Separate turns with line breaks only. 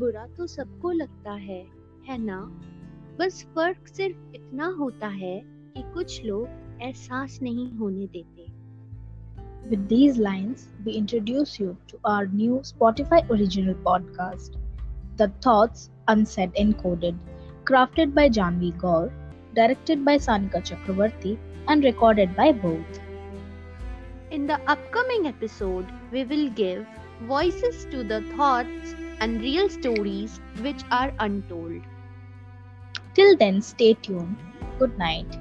बुरा तो सबको लगता है है ना बस फ़र्क सिर्फ़ इतना होता है कि कुछ लोग एहसास नहीं होने देते
With these lines, we introduce you to our new Spotify original podcast, The Thoughts Unsaid Encoded, crafted by Janvi Gaur, directed by Sanika Chakravarti, and recorded by both.
In the upcoming episode, we will give voices to the thoughts and real stories which are untold.
Till then, stay tuned. Good night.